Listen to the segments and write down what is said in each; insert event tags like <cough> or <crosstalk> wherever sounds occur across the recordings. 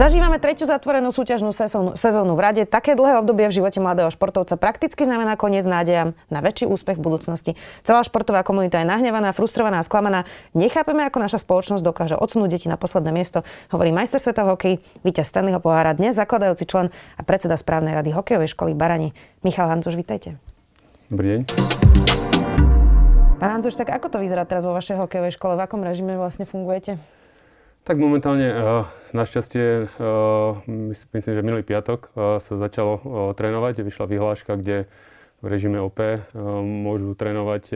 Zažívame tretiu zatvorenú súťažnú sezónu, sezónu v rade. Také dlhé obdobie v živote mladého športovca prakticky znamená koniec nádejam na väčší úspech v budúcnosti. Celá športová komunita je nahnevaná, frustrovaná a sklamaná. Nechápeme, ako naša spoločnosť dokáže odsunúť deti na posledné miesto, hovorí majster sveta hokej, víťaz Stanleyho pohára, dnes zakladajúci člen a predseda správnej rady hokejovej školy Barani. Michal Hancuš, vítajte. Dobrý deň. Pán Hancuš, tak ako to vyzerá teraz vo vašej hokejovej škole? V akom režime vlastne fungujete? Tak momentálne, eh, našťastie, eh, myslím, že minulý piatok eh, sa začalo trénovať. Vyšla vyhláška, kde v režime OP môžu trénovať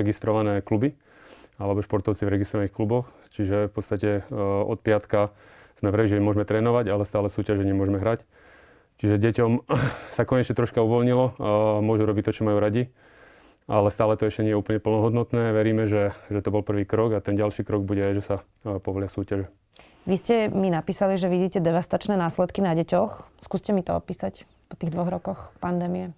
registrované kluby alebo športovci v registrovaných kluboch. Čiže v podstate od piatka sme v režime, môžeme trénovať, ale stále súťaže nemôžeme hrať. Čiže deťom <coughs> sa konečne troška uvoľnilo, môžu robiť to, čo majú radi ale stále to ešte nie je úplne plnohodnotné. Veríme, že, že to bol prvý krok a ten ďalší krok bude že sa povolia súťaže. Vy ste mi napísali, že vidíte devastačné následky na deťoch. Skúste mi to opísať po tých dvoch rokoch pandémie.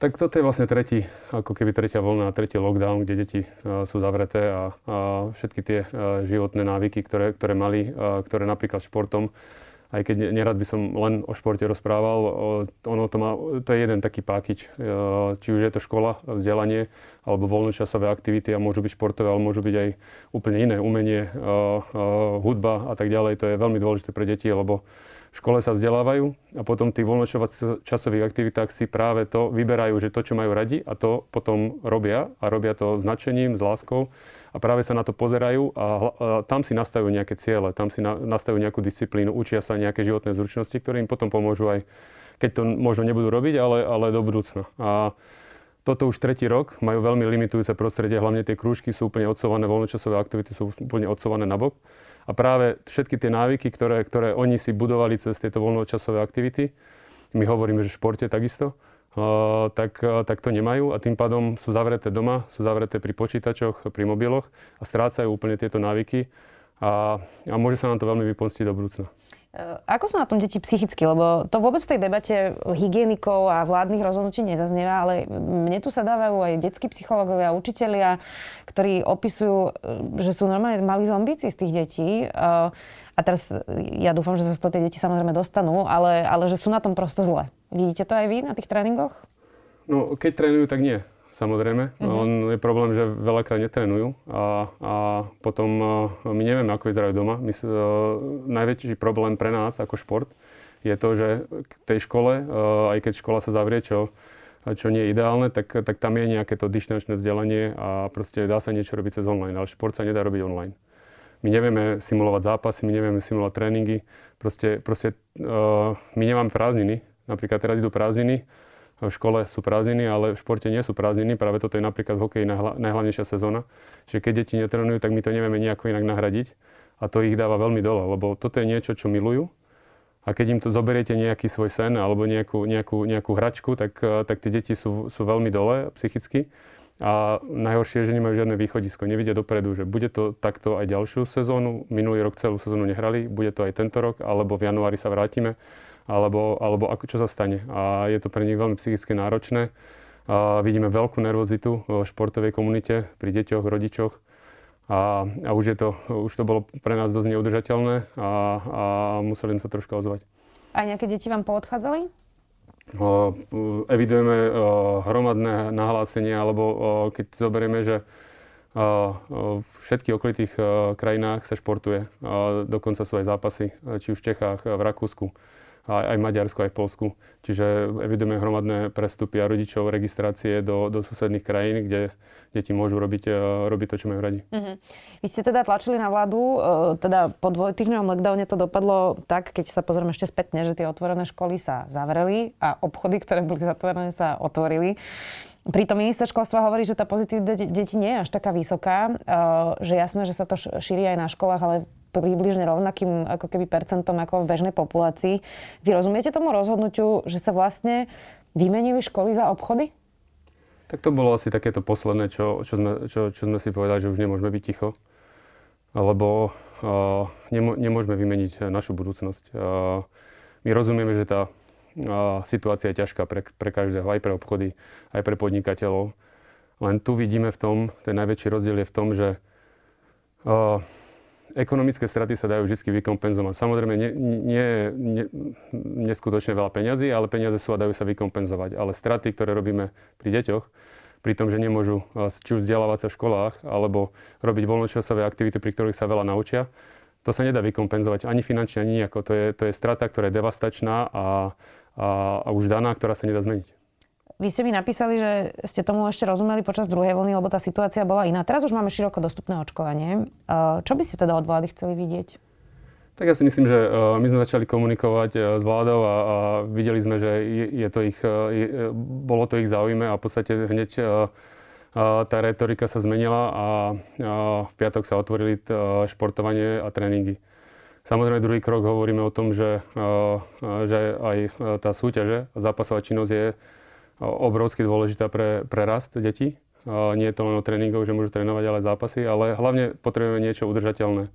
Tak toto je vlastne tretí, ako keby tretia voľna a tretí lockdown, kde deti uh, sú zavreté a, a všetky tie uh, životné návyky, ktoré, ktoré mali, uh, ktoré napríklad športom aj keď nerad by som len o športe rozprával, ono to, má, to je jeden taký pákič. E, či už je to škola, vzdelanie, alebo voľnočasové aktivity a môžu byť športové, ale môžu byť aj úplne iné, umenie, e, e, hudba a tak ďalej. To je veľmi dôležité pre deti, lebo v škole sa vzdelávajú a potom v tých voľnočasových aktivitách si práve to vyberajú, že to, čo majú radi a to potom robia a robia to s nadšením, s láskou a práve sa na to pozerajú a tam si nastavujú nejaké ciele, tam si na, nastavujú nejakú disciplínu, učia sa nejaké životné zručnosti, ktoré im potom pomôžu aj, keď to možno nebudú robiť, ale, ale do budúcna. A toto už tretí rok, majú veľmi limitujúce prostredie, hlavne tie krúžky sú úplne odsované, voľnočasové aktivity sú úplne odsované nabok. A práve všetky tie návyky, ktoré, ktoré oni si budovali cez tieto voľnočasové aktivity, my hovoríme, že v športe takisto, tak, tak to nemajú a tým pádom sú zavreté doma, sú zavreté pri počítačoch, pri mobiloch a strácajú úplne tieto návyky a, a môže sa nám to veľmi vypomstiť do budúcna. E, ako sú na tom deti psychicky? Lebo to vôbec v tej debate hygienikov a vládnych rozhodnutí nezaznieva, ale mne tu sa dávajú aj detskí psychológovia, učitelia, ktorí opisujú, e, že sú normálne malí zombíci z tých detí. E, a teraz ja dúfam, že sa z toho tie deti samozrejme dostanú, ale, ale že sú na tom prosto zle. Vidíte to aj vy na tých tréningoch? No, keď trénujú, tak nie. Samozrejme. Uh-huh. On je problém, že veľakrát netrénujú a, a potom my nevieme, ako vyzerajú doma. My, uh, najväčší problém pre nás ako šport je to, že k tej škole, uh, aj keď škola sa zavrie, čo, čo nie je ideálne, tak, tak tam je nejaké to dištančné vzdelanie a proste dá sa niečo robiť cez online, ale šport sa nedá robiť online. My nevieme simulovať zápasy, my nevieme simulovať tréningy. Proste, proste uh, my nemáme prázdniny. Napríklad teraz idú prázdniny, v škole sú prázdniny, ale v športe nie sú prázdniny. Práve toto je napríklad v hokeji najhlavnejšia sezóna. Čiže keď deti netrenujú, tak my to nevieme nejako inak nahradiť. A to ich dáva veľmi dole, lebo toto je niečo, čo milujú. A keď im to zoberiete nejaký svoj sen alebo nejakú, nejakú, nejakú hračku, tak, tak tie deti sú, sú veľmi dole psychicky. A najhoršie je, že nemajú žiadne východisko, nevidia dopredu, že bude to takto aj ďalšiu sezónu. Minulý rok celú sezónu nehrali, bude to aj tento rok, alebo v januári sa vrátime, alebo, alebo ako, čo sa stane. A je to pre nich veľmi psychicky náročné. A vidíme veľkú nervozitu v športovej komunite, pri deťoch, rodičoch. A, a už, je to, už to bolo pre nás dosť neudržateľné a, a museli sme sa troška ozvať. A nejaké deti vám poodchádzali? evidujeme hromadné nahlásenia, alebo keď zoberieme, že v všetkých okolitých krajinách sa športuje, dokonca sú aj zápasy, či už v Čechách, v Rakúsku aj v Maďarsku, aj v Polsku. Čiže evidujeme hromadné prestupy a rodičov registrácie do, do susedných krajín, kde deti môžu robiť, e, robiť to, čo majú radi. Uh-huh. Vy ste teda tlačili na vládu, e, teda po dvojtýždňovom lockdowne to dopadlo tak, keď sa pozrieme ešte spätne, že tie otvorené školy sa zavreli a obchody, ktoré boli zatvorené, sa otvorili. Pritom minister školstva hovorí, že tá pozitivita detí nie je až taká vysoká, e, že jasné, že sa to šíri aj na školách, ale približne rovnakým ako keby percentom ako v bežnej populácii. Vy rozumiete tomu rozhodnutiu, že sa vlastne vymenili školy za obchody? Tak to bolo asi takéto posledné, čo, čo, sme, čo, čo sme si povedali, že už nemôžeme byť ticho. Lebo uh, nemô, nemôžeme vymeniť našu budúcnosť. Uh, my rozumieme, že tá situácia je ťažká pre, pre každého, aj pre obchody, aj pre podnikateľov. Len tu vidíme v tom, ten najväčší rozdiel je v tom, že uh, ekonomické straty sa dajú vždy vykompenzovať. Samozrejme, nie, nie, nie, neskutočne veľa peňazí, ale peniaze sú a dajú sa vykompenzovať. Ale straty, ktoré robíme pri deťoch, pri tom, že nemôžu či už vzdelávať sa v školách, alebo robiť voľnočasové aktivity, pri ktorých sa veľa naučia, to sa nedá vykompenzovať ani finančne, ani nejako. To je, to je strata, ktorá je devastačná a, a, a už daná, ktorá sa nedá zmeniť. Vy ste mi napísali, že ste tomu ešte rozumeli počas druhej vlny, lebo tá situácia bola iná. Teraz už máme široko dostupné očkovanie. Čo by ste teda od vlády chceli vidieť? Tak ja si myslím, že my sme začali komunikovať s vládou a, a videli sme, že je to ich, je, bolo to ich záujme a v podstate hneď tá retorika sa zmenila a v piatok sa otvorili športovanie a tréningy. Samozrejme, druhý krok hovoríme o tom, že, že aj tá súťaže a zápasová činnosť je obrovsky dôležitá pre, pre rast detí. Nie je to len o tréningoch, že môžu trénovať, ale zápasy, ale hlavne potrebujeme niečo udržateľné.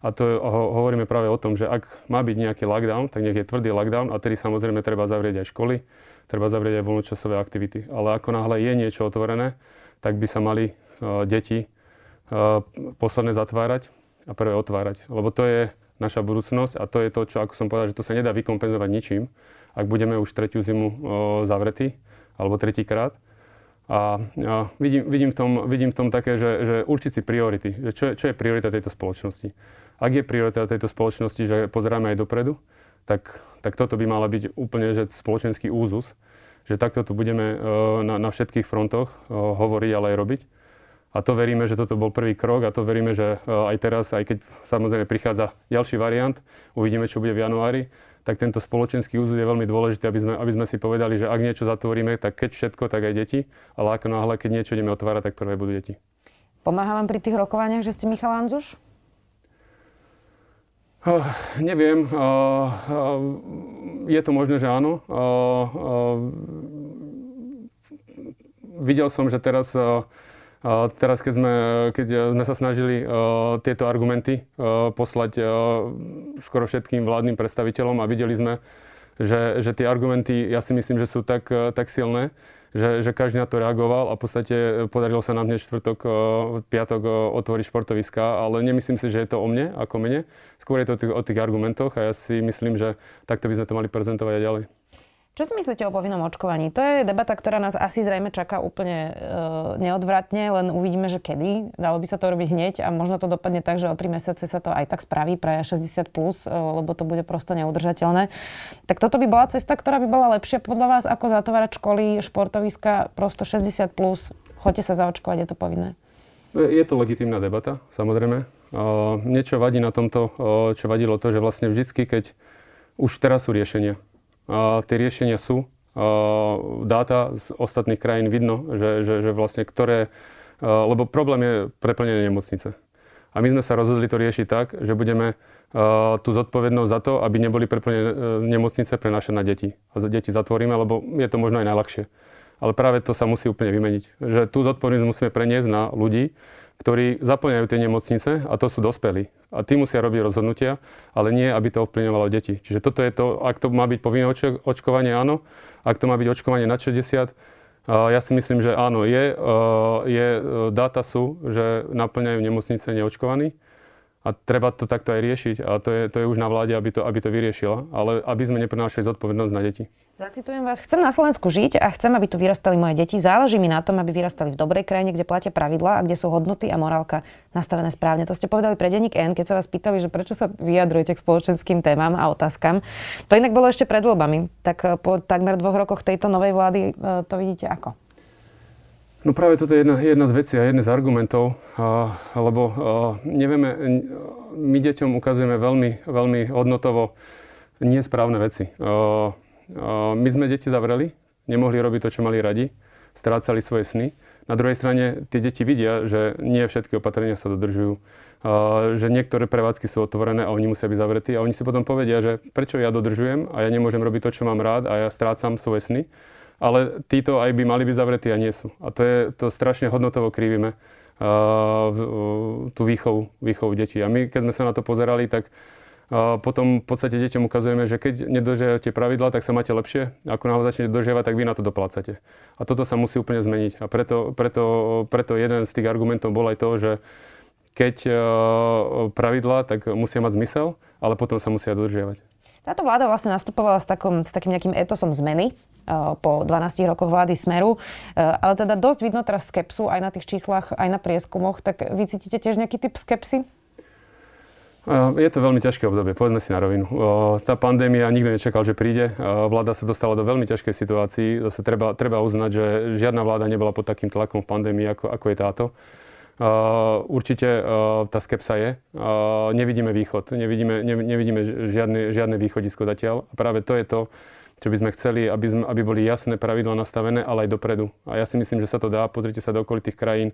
A to je, ho, hovoríme práve o tom, že ak má byť nejaký lockdown, tak nech je tvrdý lockdown a tedy samozrejme treba zavrieť aj školy, treba zavrieť aj voľnočasové aktivity. Ale ako náhle je niečo otvorené, tak by sa mali uh, deti uh, posledné zatvárať a prvé otvárať. Lebo to je naša budúcnosť a to je to, čo, ako som povedal, že to sa nedá vykompenzovať ničím, ak budeme už tretiu zimu uh, zavretí alebo tretíkrát. A, a vidím, vidím, v tom, vidím v tom také, že, že určiť si priority. Že čo, je, čo je priorita tejto spoločnosti. Ak je priorita tejto spoločnosti, že pozeráme aj dopredu, tak, tak toto by mala byť úplne že spoločenský úzus, že takto tu budeme uh, na, na všetkých frontoch uh, hovoriť, ale aj robiť. A to veríme, že toto bol prvý krok a to veríme, že uh, aj teraz, aj keď samozrejme prichádza ďalší variant, uvidíme, čo bude v januári, tak tento spoločenský úzud je veľmi dôležitý, aby sme, aby sme si povedali, že ak niečo zatvoríme, tak keď všetko, tak aj deti, ale ako náhle, keď niečo ideme otvárať, tak prvé budú deti. Pomáha vám pri tých rokovaniach, že ste Michal Anzuš? Uh, neviem. Uh, uh, je to možné, že áno. Videl som, že teraz teraz, keď sme, keď sme sa snažili uh, tieto argumenty uh, poslať skoro všetkým vládnym predstaviteľom a videli sme, že, že tie argumenty, ja si myslím, že sú tak, tak silné, že, že každý na to reagoval a v podstate podarilo sa nám dnes štvrtok, piatok otvoriť športoviska, ale nemyslím si, že je to o mne, ako mene. Skôr je to o tých, o tých argumentoch a ja si myslím, že takto by sme to mali prezentovať aj ďalej. Čo si myslíte o povinnom očkovaní? To je debata, ktorá nás asi zrejme čaká úplne e, neodvratne, len uvidíme, že kedy. Dalo by sa to robiť hneď a možno to dopadne tak, že o 3 mesiace sa to aj tak spraví pre 60+, plus, e, lebo to bude prosto neudržateľné. Tak toto by bola cesta, ktorá by bola lepšia podľa vás, ako zatvárať školy, športoviska, prosto 60+, plus. choďte sa zaočkovať, je to povinné. Je to legitímna debata, samozrejme. Uh, niečo vadí na tomto, uh, čo vadilo to, že vlastne vždycky, keď už teraz sú riešenia, tie riešenia sú. Dáta z ostatných krajín vidno, že, že, že vlastne ktoré... Lebo problém je preplnené nemocnice. A my sme sa rozhodli to riešiť tak, že budeme tú zodpovednosť za to, aby neboli preplnené e, nemocnice prenášať na deti. A deti zatvoríme, lebo je to možno aj najľahšie. Ale práve to sa musí úplne vymeniť. Že tú zodpovednosť musíme preniesť na ľudí, ktorí zaplňajú tie nemocnice a to sú dospelí. A tí musia robiť rozhodnutia, ale nie, aby to ovplyvňovalo deti. Čiže toto je to, ak to má byť povinné očkovanie, áno. Ak to má byť očkovanie na 60, ja si myslím, že áno, je, je dáta sú, že naplňajú nemocnice neočkovaní a treba to takto aj riešiť a to je, to je už na vláde, aby to, aby to vyriešila, ale aby sme neprenášali zodpovednosť na deti. Zacitujem vás, chcem na Slovensku žiť a chcem, aby tu vyrastali moje deti. Záleží mi na tom, aby vyrastali v dobrej krajine, kde platia pravidlá a kde sú hodnoty a morálka nastavené správne. To ste povedali pre denník N, keď sa vás pýtali, že prečo sa vyjadrujete k spoločenským témam a otázkam. To inak bolo ešte pred voľbami. Tak eh, po takmer dvoch rokoch tejto novej vlády eh, to vidíte ako? No práve toto je jedna, jedna z vecí a jeden z argumentov, a, lebo a, nevieme, my deťom ukazujeme veľmi, veľmi hodnotovo nesprávne veci. A, my sme deti zavreli, nemohli robiť to, čo mali radi, strácali svoje sny. Na druhej strane tie deti vidia, že nie všetky opatrenia sa dodržujú, že niektoré prevádzky sú otvorené a oni musia byť zavretí a oni si potom povedia, že prečo ja dodržujem a ja nemôžem robiť to, čo mám rád a ja strácam svoje sny ale títo aj by mali byť zavretí a nie sú. A to je to strašne hodnotovo krivíme tú výchovu, výchovu detí. A my, keď sme sa na to pozerali, tak potom v podstate deťom ukazujeme, že keď nedržiavate pravidla, tak sa máte lepšie. Ako náhle začnete dodržiavať, tak vy na to doplácate. A toto sa musí úplne zmeniť. A preto, preto, preto jeden z tých argumentov bol aj to, že keď uh, pravidla, tak musia mať zmysel, ale potom sa musia dodržiavať. Táto vláda vlastne nastupovala s, takom, s takým nejakým etosom zmeny uh, po 12 rokoch vlády Smeru, uh, ale teda dosť vidno teraz skepsu aj na tých číslach, aj na prieskumoch, tak vy cítite tiež nejaký typ skepsy? Je to veľmi ťažké obdobie, povedzme si na rovinu. Tá pandémia, nikto nečakal, že príde. Vláda sa dostala do veľmi ťažkej situácii. Zase treba, treba uznať, že žiadna vláda nebola pod takým tlakom v pandémii, ako, ako je táto. Určite tá skepsa je. Nevidíme východ, nevidíme, nevidíme žiadne, žiadne východisko zatiaľ. A práve to je to, čo by sme chceli, aby, sme, aby boli jasné pravidla nastavené, ale aj dopredu. A ja si myslím, že sa to dá. Pozrite sa do okolitých krajín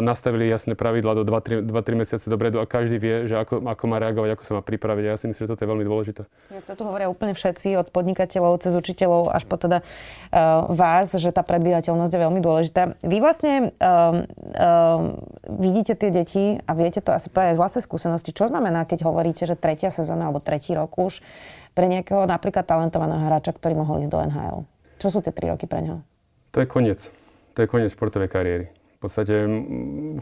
nastavili jasné pravidla do 2-3 mesiace dopredu a každý vie, že ako, ako má reagovať, ako sa má pripraviť. A ja si myslím, že toto je veľmi dôležité. Ja, to tu hovoria úplne všetci, od podnikateľov cez učiteľov až po teda uh, vás, že tá predvídateľnosť je veľmi dôležitá. Vy vlastne uh, uh, vidíte tie deti a viete to asi povedať z vlastnej skúsenosti. Čo znamená, keď hovoríte, že tretia sezóna alebo tretí rok už pre nejakého napríklad talentovaného hráča, ktorý mohol ísť do NHL? Čo sú tie tri roky pre neho? To je koniec. To je koniec športovej kariéry. V podstate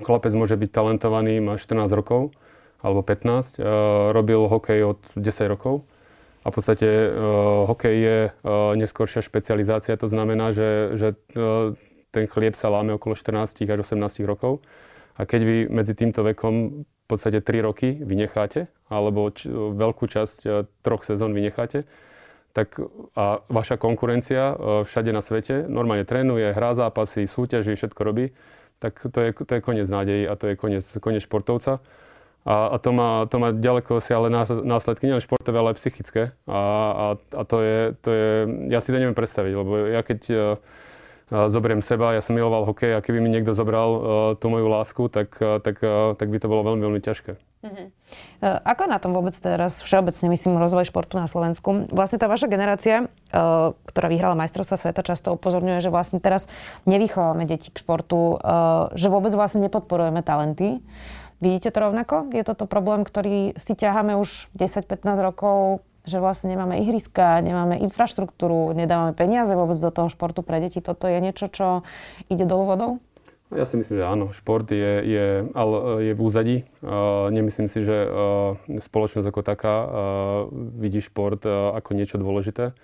chlapec môže byť talentovaný, má 14 rokov alebo 15, robil hokej od 10 rokov. A v podstate uh, hokej je uh, neskôršia špecializácia, to znamená, že, že ten chlieb sa láme okolo 14 až 18 rokov. A keď vy medzi týmto vekom v podstate 3 roky vynecháte, alebo č- veľkú časť troch sezón vynecháte, tak a vaša konkurencia všade na svete normálne trénuje, hrá zápasy, súťaží, všetko robí, tak to je, to je koniec nádejí a to je koniec, koniec športovca. A, a to, má, to má ďaleko si ale následky nielen športové, ale aj psychické. A, a, a to, je, to je, ja si to neviem predstaviť, lebo ja keď uh, zoberiem seba, ja som miloval hokej a keby mi niekto zobral uh, tú moju lásku, tak, tak, tak by to bolo veľmi, veľmi ťažké. Uh-huh. Ako na tom vôbec teraz všeobecne, myslím, rozvoj športu na Slovensku? Vlastne tá vaša generácia, ktorá vyhrala majstrovstva sveta, často upozorňuje, že vlastne teraz nevychovávame deti k športu, že vôbec vlastne nepodporujeme talenty. Vidíte to rovnako? Je toto problém, ktorý si ťaháme už 10-15 rokov, že vlastne nemáme ihriska, nemáme infraštruktúru, nedávame peniaze vôbec do toho športu pre deti. Toto je niečo, čo ide dolu vodou? Ja si myslím, že áno. Šport je, je, ale je v úzadí. Uh, nemyslím si, že uh, spoločnosť ako taká vidí šport ako niečo dôležité.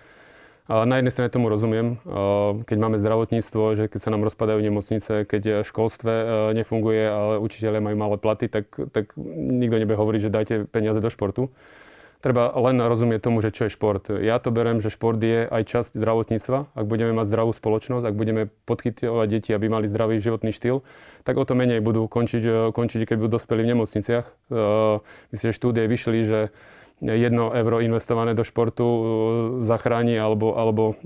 Na jednej strane tomu rozumiem, keď máme zdravotníctvo, že keď sa nám rozpadajú nemocnice, keď školstve uh, nefunguje, ale učiteľe majú malé platy, tak, tak nikto nebude hovoriť, že dajte peniaze do športu. Treba len rozumieť tomu, že čo je šport. Ja to berem, že šport je aj časť zdravotníctva. Ak budeme mať zdravú spoločnosť, ak budeme podchytovať deti, aby mali zdravý životný štýl, tak o to menej budú končiť, e, končiť keď budú dospeli v nemocniciach. E, myslím, že štúdie vyšli, že 1 euro investované do športu e, zachráni alebo, alebo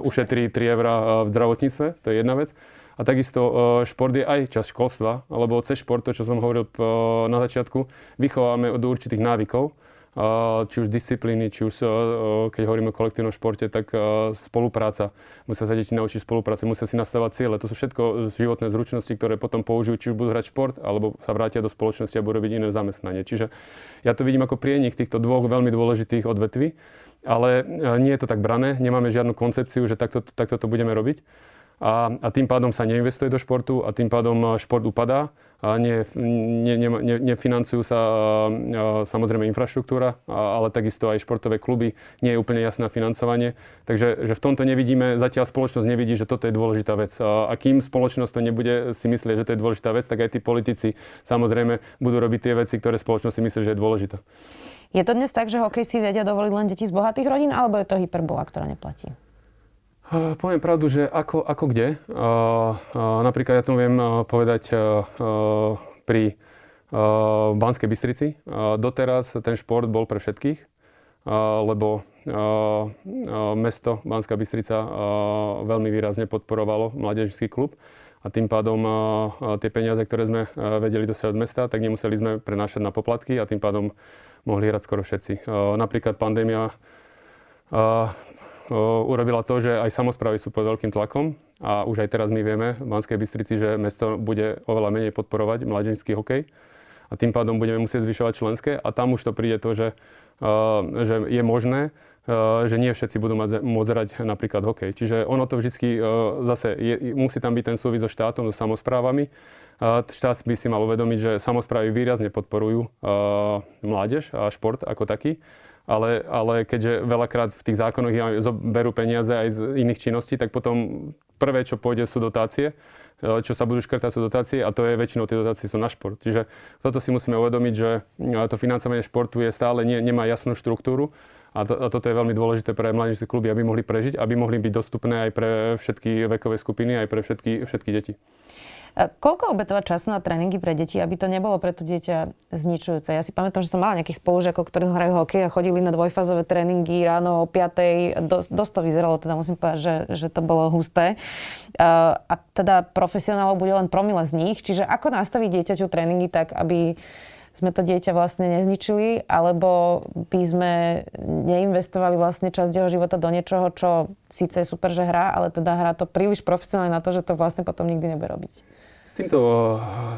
ušetrí 3 eurá v zdravotníctve. To je jedna vec. A takisto šport je aj časť školstva, alebo cez šport, to čo som hovoril na začiatku, vychováme do určitých návykov či už disciplíny, či už keď hovoríme o kolektívnom športe, tak spolupráca. Musia sa deti naučiť spoluprácu, musia si nastavať ciele. To sú všetko životné zručnosti, ktoré potom použijú, či už budú hrať šport, alebo sa vrátia do spoločnosti a budú robiť iné zamestnanie. Čiže ja to vidím ako prienik týchto dvoch veľmi dôležitých odvetví, ale nie je to tak brané, nemáme žiadnu koncepciu, že takto, takto to budeme robiť a, a tým pádom sa neinvestuje do športu a tým pádom šport upadá a ne, ne, ne, ne, nefinancujú sa a, a, samozrejme infraštruktúra, a, ale takisto aj športové kluby, nie je úplne jasné financovanie. Takže že v tomto nevidíme, zatiaľ spoločnosť nevidí, že toto je dôležitá vec. A, a kým spoločnosť to nebude si myslieť, že to je dôležitá vec, tak aj tí politici samozrejme budú robiť tie veci, ktoré spoločnosť si myslí, že je dôležitá. Je to dnes tak, že hokej si vedia dovoliť len deti z bohatých rodín, alebo je to hyperbola, ktorá neplatí? Poviem pravdu, že ako, ako kde. Napríklad ja to viem povedať pri Banskej Bystrici. Doteraz ten šport bol pre všetkých, lebo mesto Banská Bystrica veľmi výrazne podporovalo mládežnický klub a tým pádom tie peniaze, ktoré sme vedeli dosiahnuť od mesta, tak nemuseli sme prenášať na poplatky a tým pádom mohli hrať skoro všetci. Napríklad pandémia urobila to, že aj samozprávy sú pod veľkým tlakom a už aj teraz my vieme v Banskej Bystrici, že mesto bude oveľa menej podporovať mladinský hokej. a tým pádom budeme musieť zvyšovať členské a tam už to príde to, že, že je možné, že nie všetci budú mať, môcť hrať napríklad hokej. Čiže ono to vždy zase je, musí tam byť ten súvis so štátom, so samozprávami. Štát by si mal uvedomiť, že samozprávy výrazne podporujú mládež a šport ako taký ale, ale keďže veľakrát v tých zákonoch berú peniaze aj z iných činností, tak potom prvé, čo pôjde, sú dotácie e, čo sa budú škrtať sú dotácie a to je väčšinou tie dotácie sú na šport. Čiže toto si musíme uvedomiť, že e, to financovanie športu je stále, nie, nemá jasnú štruktúru a, to, a toto je veľmi dôležité pre mladíčské kluby, aby mohli prežiť, aby mohli byť dostupné aj pre všetky vekové skupiny, aj pre všetky, všetky deti. Koľko obetovať času na tréningy pre deti, aby to nebolo pre to dieťa zničujúce? Ja si pamätám, že som mala nejakých spolužiakov, ktorí hrajú hokej a chodili na dvojfázové tréningy ráno o 5. Dosť, to vyzeralo, teda musím povedať, že, že to bolo husté. A teda profesionálov bude len promile z nich. Čiže ako nastaviť dieťaťu tréningy tak, aby sme to dieťa vlastne nezničili, alebo by sme neinvestovali vlastne časť jeho života do niečoho, čo síce je super, že hrá, ale teda hrá to príliš profesionálne na to, že to vlastne potom nikdy nebude robiť. S týmto,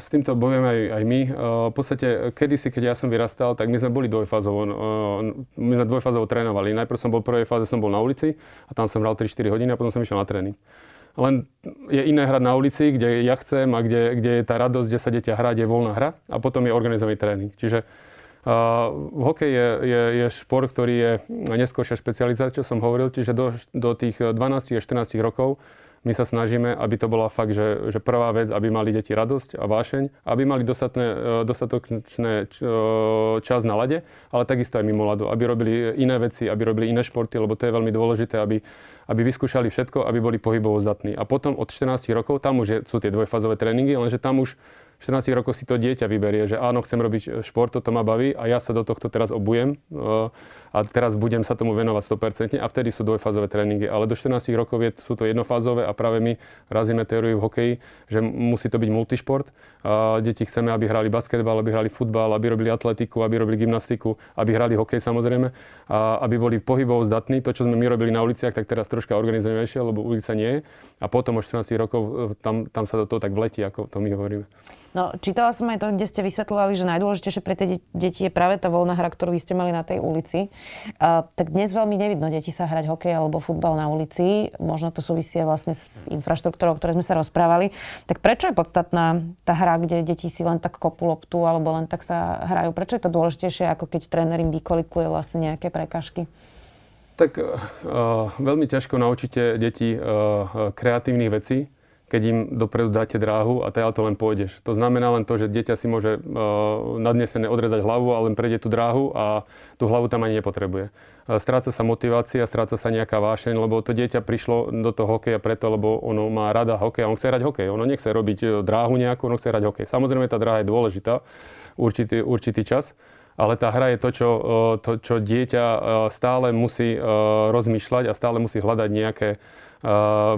s týmto bojujeme aj, aj my. V podstate, kedysi, keď ja som vyrastal, tak my sme boli dvojfázovo, my sme dvojfázovo trénovali. Najprv som bol v prvej fáze, som bol na ulici a tam som hral 3-4 hodiny a potom som išiel na tréning. Len je iné hrať na ulici, kde ja chcem a kde, kde je tá radosť, kde sa dieťa hrá, kde je voľná hra a potom je organizovaný tréning. Čiže Uh, hokej je, je, je šport, ktorý je neskôršia špecializácia, čo som hovoril, čiže do, do tých 12 až 14 rokov my sa snažíme, aby to bola fakt, že, že prvá vec, aby mali deti radosť a vášeň, aby mali dostatné, e, dostatočné e, čas na lade, ale takisto aj mimo ľadu, aby robili iné veci, aby robili iné športy, lebo to je veľmi dôležité, aby, aby vyskúšali všetko, aby boli pohybovo zdatní. A potom od 14 rokov, tam už je, sú tie dvojfázové tréningy, lenže tam už 14 rokov si to dieťa vyberie, že áno, chcem robiť e, šport, toto ma baví a ja sa do tohto teraz obujem e, a teraz budem sa tomu venovať 100% a vtedy sú dvojfázové tréningy. Ale do 14 rokov je, sú to jednofázové a práve my razíme teóriu v hokeji, že musí to byť multišport. A deti chceme, aby hrali basketbal, aby hrali futbal, aby robili atletiku, aby robili gymnastiku, aby hrali hokej samozrejme a aby boli pohybov zdatní. To, čo sme my robili na uliciach, tak teraz troška organizujeme lebo ulica nie je. A potom o 14 rokov e, tam, tam sa do toho tak vletí, ako to my hovoríme. No, čítala som aj to, kde ste vysvetľovali, že najdôležitejšie pre tie deti je práve tá voľná hra, ktorú vy ste mali na tej ulici. Uh, tak dnes veľmi nevidno deti sa hrať hokej alebo futbal na ulici. Možno to súvisie vlastne s infraštruktúrou, o ktorej sme sa rozprávali. Tak prečo je podstatná tá hra, kde deti si len tak kopú loptu alebo len tak sa hrajú? Prečo je to dôležitejšie, ako keď tréner im vykolikuje vlastne nejaké prekažky? Tak uh, veľmi ťažko naučíte deti uh, kreatívnych vecí, keď im dopredu dáte dráhu a teda to len pôjdeš. To znamená len to, že dieťa si môže uh, nadnesené odrezať hlavu a len prejde tú dráhu a tú hlavu tam ani nepotrebuje. Uh, stráca sa motivácia, stráca sa nejaká vášeň, lebo to dieťa prišlo do toho hokeja preto, lebo ono má rada hokej a on chce hrať hokej. Ono nechce robiť e, dráhu nejakú, ono chce hrať hokej. Samozrejme, tá dráha je dôležitá, určitý, určitý čas, ale tá hra je to, čo, to, čo dieťa stále musí rozmýšľať a stále musí hľadať nejaké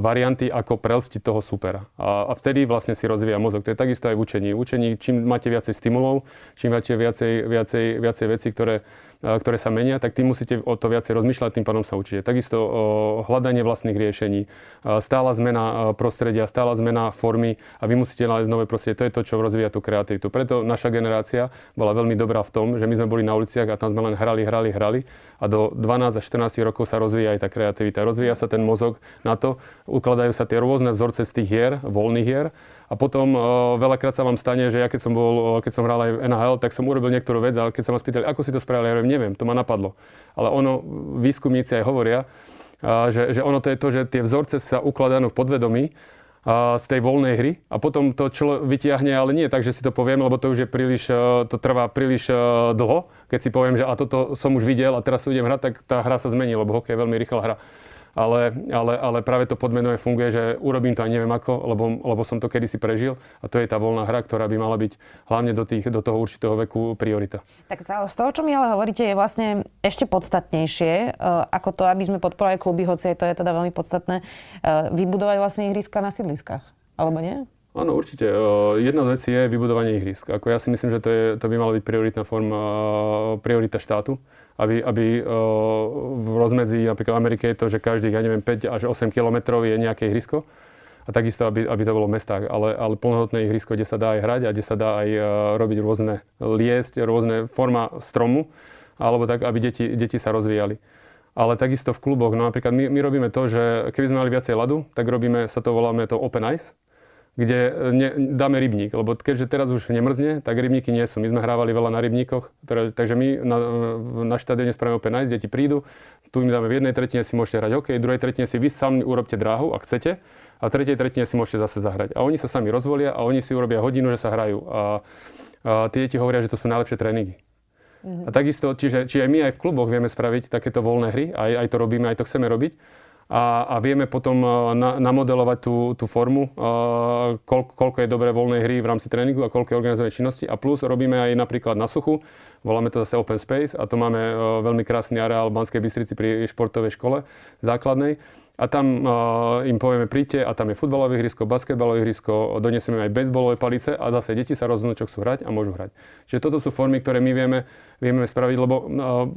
varianty, ako prelstiť toho supera. A, a vtedy vlastne si rozvíja mozog. To je takisto aj v učení. Učení, čím máte viacej stimulov, čím máte viacej, viacej, viacej vecí, ktoré ktoré sa menia, tak tým musíte o to viacej rozmýšľať, tým pádom sa určite. Takisto hľadanie vlastných riešení, stála zmena prostredia, stála zmena formy a vy musíte nájsť nové prostredie. To je to, čo rozvíja tú kreativitu. Preto naša generácia bola veľmi dobrá v tom, že my sme boli na uliciach a tam sme len hrali, hrali, hrali a do 12 až 14 rokov sa rozvíja aj tá kreativita. Rozvíja sa ten mozog na to, ukladajú sa tie rôzne vzorce z tých hier, voľných hier a potom uh, veľakrát sa vám stane, že ja keď som bol, keď som hral aj NHL, tak som urobil niektorú vec, ale keď sa ma spýtali, ako si to spravil, ja hovorím, neviem, to ma napadlo. Ale ono, výskumníci aj hovoria, uh, že, že ono to je to, že tie vzorce sa ukladajú v podvedomí, z tej voľnej hry a potom to človek vytiahne, ale nie tak, že si to poviem, lebo to už je príliš, to trvá príliš dlho. Keď si poviem, že a toto som už videl a teraz idem hrať, tak tá hra sa zmení, lebo hokej je veľmi rýchla hra ale, ale, ale práve to podmenové funguje, že urobím to aj neviem ako, lebo, lebo som to kedysi prežil a to je tá voľná hra, ktorá by mala byť hlavne do, tých, do toho určitého veku priorita. Tak z toho, čo mi ale hovoríte, je vlastne ešte podstatnejšie, e, ako to, aby sme podporovali kluby, hoci to je teda veľmi podstatné, e, vybudovať vlastne ihriska na sídliskách, alebo nie? Áno, určite. E, jedna z vecí je vybudovanie ihrisk. Ako ja si myslím, že to, je, to by mala byť prioritná forma, priorita štátu aby, aby v rozmedzi napríklad Amerike je to, že každých, ja neviem, 5 až 8 kilometrov je nejaké ihrisko. a takisto, aby, aby to bolo v mestách, ale, ale plnohodnotné ihrisko, kde sa dá aj hrať a kde sa dá aj uh, robiť rôzne liesť, rôzne forma stromu, alebo tak, aby deti, deti sa rozvíjali. Ale takisto v kluboch, no napríklad my, my robíme to, že keby sme mali viacej ľadu, tak robíme, sa to voláme to open ice, kde e, ne, dáme rybník, lebo keďže teraz už nemrzne, tak rybníky nie sú. My sme hrávali veľa na rybníkoch, teda, takže my na, na štadióne spravíme open ice, deti prídu, tu im dáme v jednej tretine si môžete hrať hokej, v druhej tretine si vy sami urobte dráhu, ak chcete, a v tretej tretine si môžete zase zahrať. A oni sa sami rozvolia a oni si urobia hodinu, že sa hrajú. A, a tie deti hovoria, že to sú najlepšie tréningy. Mm-hmm. A takisto, čiže, čiže aj my aj v kluboch vieme spraviť takéto voľné hry, aj, aj to robíme, aj to chceme robiť a, a vieme potom e, na, namodelovať tú, tú formu, uh, koľko, koľko je dobré voľnej hry v rámci tréningu a koľko je organizovanej činnosti. A plus robíme aj napríklad na suchu, voláme to zase Open Space a to máme uh, veľmi krásny areál v Banskej Bystrici pri športovej škole základnej a tam uh, im povieme príďte a tam je futbalové ihrisko, basketbalové ihrisko, donesieme aj baseballové palice a zase deti sa rozhodnú, čo chcú hrať a môžu hrať. Čiže toto sú formy, ktoré my vieme, vieme spraviť, lebo uh,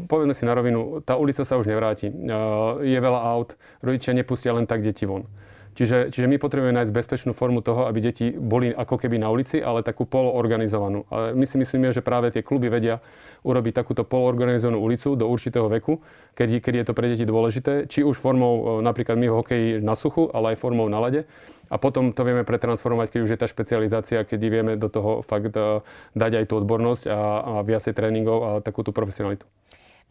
povieme si na rovinu, tá ulica sa už nevráti. Uh, je veľa aut, rodičia nepustia len tak deti von. Čiže, čiže my potrebujeme nájsť bezpečnú formu toho, aby deti boli ako keby na ulici, ale takú poloorganizovanú. Ale my si myslíme, že práve tie kluby vedia urobiť takúto poloorganizovanú ulicu do určitého veku, keď, keď je to pre deti dôležité, či už formou e, napríklad my v na suchu, ale aj formou na lade. A potom to vieme pretransformovať, keď už je tá špecializácia, keď vieme do toho fakt e, dať aj tú odbornosť a, a viacej tréningov a takú tú profesionalitu.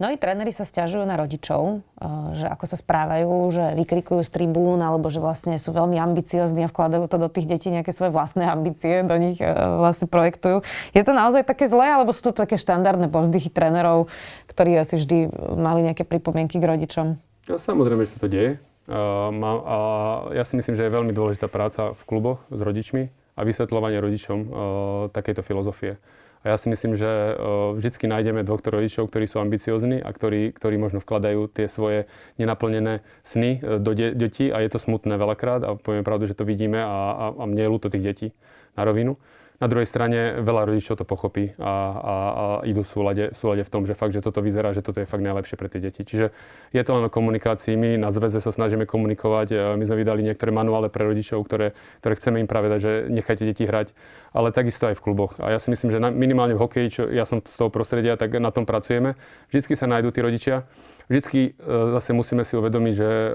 Mnohí tréneri sa stiažujú na rodičov, eh, že ako sa správajú, že vykrikujú z tribún, alebo že vlastne sú veľmi ambiciozní a vkladajú to do tých detí nejaké svoje vlastné ambície, do nich eh, vlastne projektujú. Je to naozaj také zlé, alebo sú to také štandardné povzdychy trénerov, ktorí asi vždy mali nejaké pripomienky k rodičom? Ja, samozrejme, že sa to deje. A ja si myslím, že je veľmi dôležitá práca v kluboch s rodičmi a vysvetľovanie rodičom eh, takejto filozofie. A ja si myslím, že vždy nájdeme dvoch rodičov, ktorí sú ambiciozní a ktorí, ktorí možno vkladajú tie svoje nenaplnené sny e, do de- detí a je to smutné veľakrát a poviem pravdu, že to vidíme a, a, a mne je ľúto tých detí na rovinu. Na druhej strane veľa rodičov to pochopí a, a, a idú v súlade, v súlade v tom, že fakt, že toto vyzerá, že toto je fakt najlepšie pre tie deti. Čiže je to len o komunikácii. My na zväze sa snažíme komunikovať. E, my sme vydali niektoré manuále pre rodičov, ktoré, ktoré chceme im práve dať, že nechajte deti hrať, ale takisto aj v kluboch. A ja si myslím, že na, minimálne v hokeji, čo ja som z toho prostredia, tak na tom pracujeme. Vždycky sa nájdú tí rodičia. Vždycky e, zase musíme si uvedomiť, že e,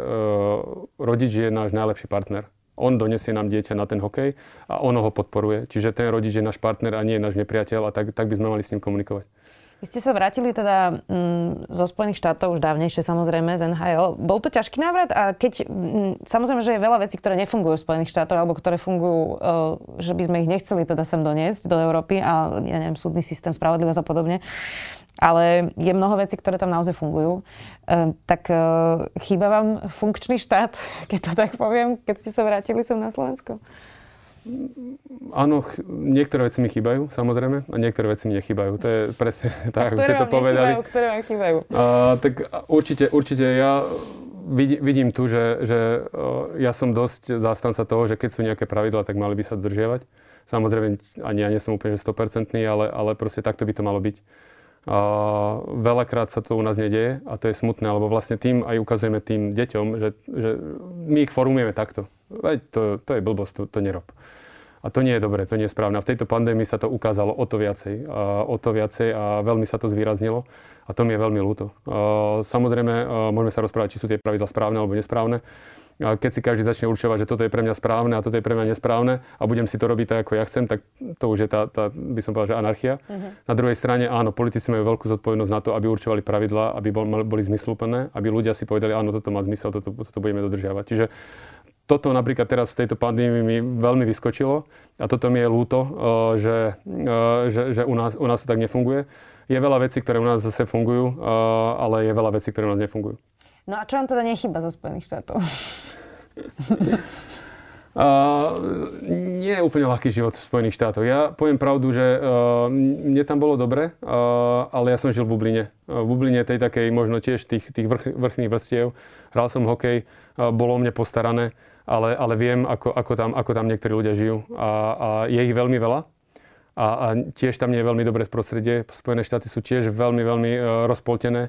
rodič je náš najlepší partner on donesie nám dieťa na ten hokej a ono ho podporuje. Čiže ten rodič je náš partner a nie je náš nepriateľ a tak, tak by sme mali s ním komunikovať. Vy ste sa vrátili teda mm, zo Spojených štátov už dávnejšie samozrejme z NHL. Bol to ťažký návrat a keď mm, samozrejme, že je veľa vecí, ktoré nefungujú v Spojených štátoch alebo ktoré fungujú, uh, že by sme ich nechceli teda sem doniesť do Európy a ja neviem, súdny systém, spravodlivosť a podobne ale je mnoho vecí, ktoré tam naozaj fungujú. E, tak e, chýba vám funkčný štát, <laughs> keď to tak poviem, keď ste sa vrátili sem na Slovensko? Áno, niektoré veci mi chýbajú, samozrejme, a niektoré veci mi nechýbajú. To je presne <laughs> tak, ako ste to povedali. Nechýbajú, ktoré vám chýbajú? A, tak určite, určite ja vidím, vidím tu, že, že ja som dosť zástanca toho, že keď sú nejaké pravidla, tak mali by sa dodržiavať. Samozrejme, ani ja nie som úplne 100%, ale, ale proste takto by to malo byť. A veľakrát sa to u nás nedieje a to je smutné, lebo vlastne tým aj ukazujeme tým deťom, že, že my ich formujeme takto. Veď to, to je blbosť, to, to nerob. A to nie je dobré, to nie je správne. A v tejto pandémii sa to ukázalo o to viacej. A o to viacej a veľmi sa to zvýraznilo. A to mi je veľmi ľúto. Samozrejme, môžeme sa rozprávať, či sú tie pravidla správne alebo nesprávne keď si každý začne určovať, že toto je pre mňa správne a toto je pre mňa nesprávne a budem si to robiť tak, ako ja chcem, tak to už je tá, tá by som povedal, že anarchia. Uh-huh. Na druhej strane, áno, politici majú veľkú zodpovednosť na to, aby určovali pravidlá, aby bol, boli zmysluplné, aby ľudia si povedali, áno, toto má zmysel, toto, toto budeme dodržiavať. Čiže toto napríklad teraz v tejto pandémii mi veľmi vyskočilo a toto mi je ľúto, eh, že, eh, že, že u, nás, u nás to tak nefunguje. Je veľa vecí, ktoré u nás zase fungujú, eh, ale je veľa vecí, ktoré u nás nefungujú. No a čo vám teda nechyba zo Spojených štátov? <laughs> Uh, nie je úplne ľahký život v Spojených štátoch. Ja poviem pravdu, že uh, mne tam bolo dobre, uh, ale ja som žil v Bubline. Uh, v Bubline tej takej možno tiež tých, tých vrch, vrchných vrstiev. Hral som hokej, uh, bolo o mne postarané, ale, ale viem, ako, ako, tam, ako tam niektorí ľudia žijú. A, a je ich veľmi veľa. A, a tiež tam nie je veľmi dobré prostredie. Spojené štáty sú tiež veľmi, veľmi uh, rozpoltené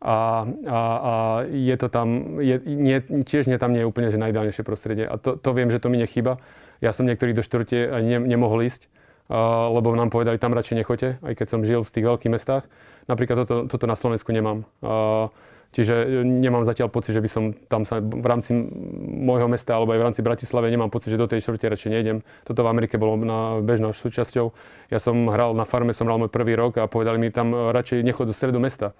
a, a, a je to tam, je, nie, tiež nie, tam nie je úplne že najideálnejšie prostredie. A to, to viem, že to mi nechýba. Ja som niektorých do štvrte ne, nemohol ísť, uh, lebo nám povedali, tam radšej nechoďte, aj keď som žil v tých veľkých mestách. Napríklad toto, toto na Slovensku nemám. Uh, Čiže nemám zatiaľ pocit, že by som tam sa v rámci môjho mesta alebo aj v rámci Bratislave nemám pocit, že do tej štvrte radšej nejdem. Toto v Amerike bolo na bežnou súčasťou. Ja som hral na farme, som hral môj prvý rok a povedali mi tam radšej nechod do stredu mesta.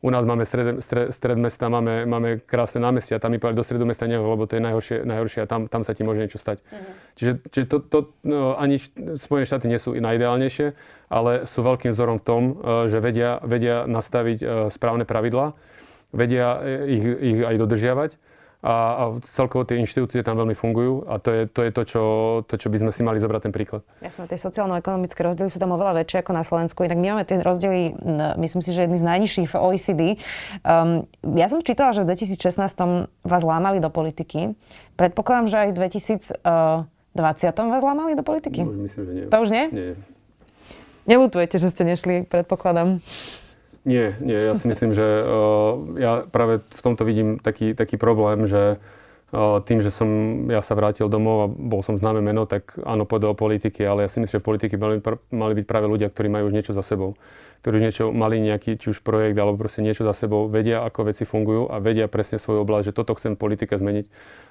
U nás máme stred, stred, stred mesta, máme, máme krásne námestia, tam mi povedali do stredu mesta neho, lebo to je najhoršie, najhoršie a tam, tam sa ti môže niečo stať. Mm-hmm. Čiže, čiže to, to no, ani Spojené štáty nie sú najideálnejšie, ale sú veľkým vzorom v tom, uh, že vedia, vedia nastaviť uh, správne pravidlá, vedia ich, ich aj dodržiavať a, a celkovo tie inštitúcie tam veľmi fungujú a to je to, je to, čo, to, čo by sme si mali zobrať ten príklad. Jasné, tie sociálno-ekonomické rozdiely sú tam oveľa väčšie ako na Slovensku, inak my máme tie rozdiely, myslím si, že jedny z najnižších v OECD. Um, ja som čítala, že v 2016 vás lámali do politiky. Predpokladám, že aj v 2020 vás lámali do politiky? No, myslím, že nie. To už nie? Nie. Nelutujete, že ste nešli, predpokladám. Nie, nie, ja si myslím, že ja práve v tomto vidím taký, taký problém, že tým, že som ja sa vrátil domov a bol som známe meno, tak áno, pôjde o politiky, ale ja si myslím, že politiky mali, mali byť práve ľudia, ktorí majú už niečo za sebou. Ktorí už niečo mali nejaký, či už projekt, alebo proste niečo za sebou, vedia, ako veci fungujú a vedia presne svoju oblasť, že toto chcem v politike zmeniť.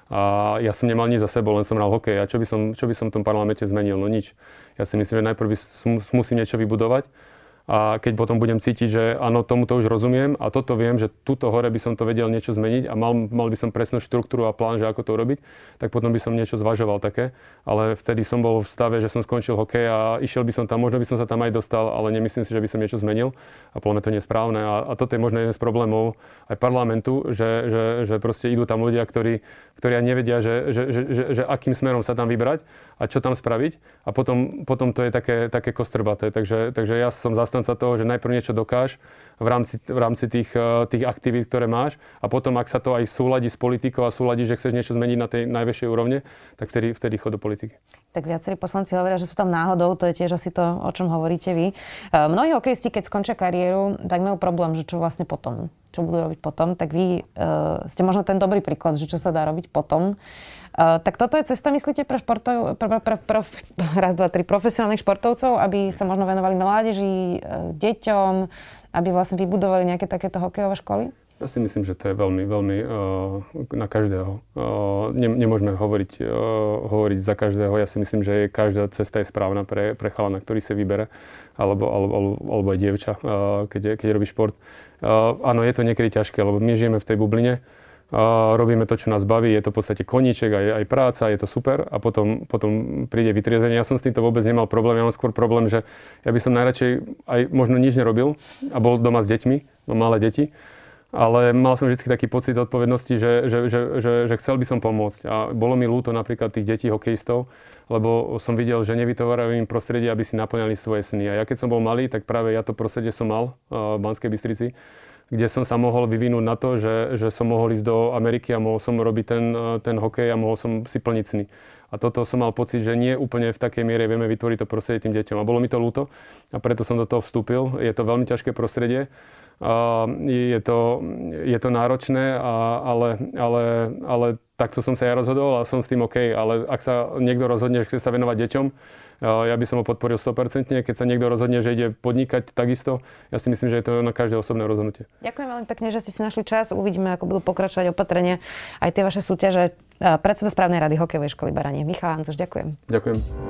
A ja som nemal nič za sebou, len som hral hokej. A čo by som, čo by som v tom parlamente zmenil? No nič. Ja si myslím, že najprv by som, musím niečo vybudovať a keď potom budem cítiť, že áno, tomuto už rozumiem a toto viem, že tuto hore by som to vedel niečo zmeniť a mal, mal by som presnú štruktúru a plán, že ako to urobiť, tak potom by som niečo zvažoval také. Ale vtedy som bol v stave, že som skončil hokej a išiel by som tam, možno by som sa tam aj dostal, ale nemyslím si, že by som niečo zmenil a podľa mňa to nie je správne. A, a toto je možno jeden z problémov aj parlamentu, že, že, že proste idú tam ľudia, ktorí, ktorí nevedia, že, že, že, že, že akým smerom sa tam vybrať a čo tam spraviť a potom, potom to je také, také kostrbaté. Takže, takže ja som zastan toho, že najprv niečo dokáž v rámci, v rámci tých, eh, tých aktivít, ktoré máš a potom, ak sa to aj súladí s politikou a súladí, že chceš niečo zmeniť na tej najvyššej úrovne, tak vtedy, vtedy chod do politiky. Tak viacerí poslanci hovoria, že sú tam náhodou, to je tiež asi to, o čom hovoríte vy. Eh, mnohí hokejisti, keď skončia kariéru, tak majú problém, že čo vlastne potom, čo budú robiť potom, tak vy uh, ste možno ten dobrý príklad, že čo sa dá robiť potom. Uh, tak toto je cesta, myslíte, pre, športov, pre, pre, pre, raz, dva, tri profesionálnych športovcov, aby sa možno venovali mládeži, uh, deťom, aby vlastne vybudovali nejaké takéto hokejové školy? Ja si myslím, že to je veľmi, veľmi uh, na každého. Uh, ne, nemôžeme hovoriť, uh, hovoriť za každého. Ja si myslím, že každá cesta je správna pre, pre chalana, ktorý si vybere, alebo, alebo, alebo, aj dievča, uh, keď, keď robí šport. Uh, áno, je to niekedy ťažké, lebo my žijeme v tej bubline, robíme to, čo nás baví, je to v podstate koníček, aj, aj práca, je to super a potom, potom príde vytriezenie. Ja som s týmto vôbec nemal problém, ja mám skôr problém, že ja by som najradšej aj možno nič nerobil a bol doma s deťmi, mám malé deti, ale mal som vždy taký pocit odpovednosti, že, že, že, že, že chcel by som pomôcť. A bolo mi ľúto napríklad tých detí hokejistov, lebo som videl, že nevytvárajú im prostredie, aby si naplňali svoje sny. A ja keď som bol malý, tak práve ja to prostredie som mal v Banskej Bystrici kde som sa mohol vyvinúť na to, že, že som mohol ísť do Ameriky a mohol som robiť ten, ten hokej a mohol som si plniť sny. A toto som mal pocit, že nie úplne v takej miere vieme vytvoriť to prostredie tým deťom. A bolo mi to ľúto a preto som do toho vstúpil. Je to veľmi ťažké prostredie. A je, to, je to náročné, a, ale, ale, ale takto som sa ja rozhodol a som s tým OK. Ale ak sa niekto rozhodne, že chce sa venovať deťom, ja by som ho podporil 100%. Keď sa niekto rozhodne, že ide podnikať, takisto. Ja si myslím, že je to na každé osobné rozhodnutie. Ďakujem veľmi pekne, že ste si našli čas. Uvidíme, ako budú pokračovať opatrenia aj tie vaše súťaže. Predseda správnej rady hokejovej školy Baranie. Michal Hancoš, ďakujem. Ďakujem.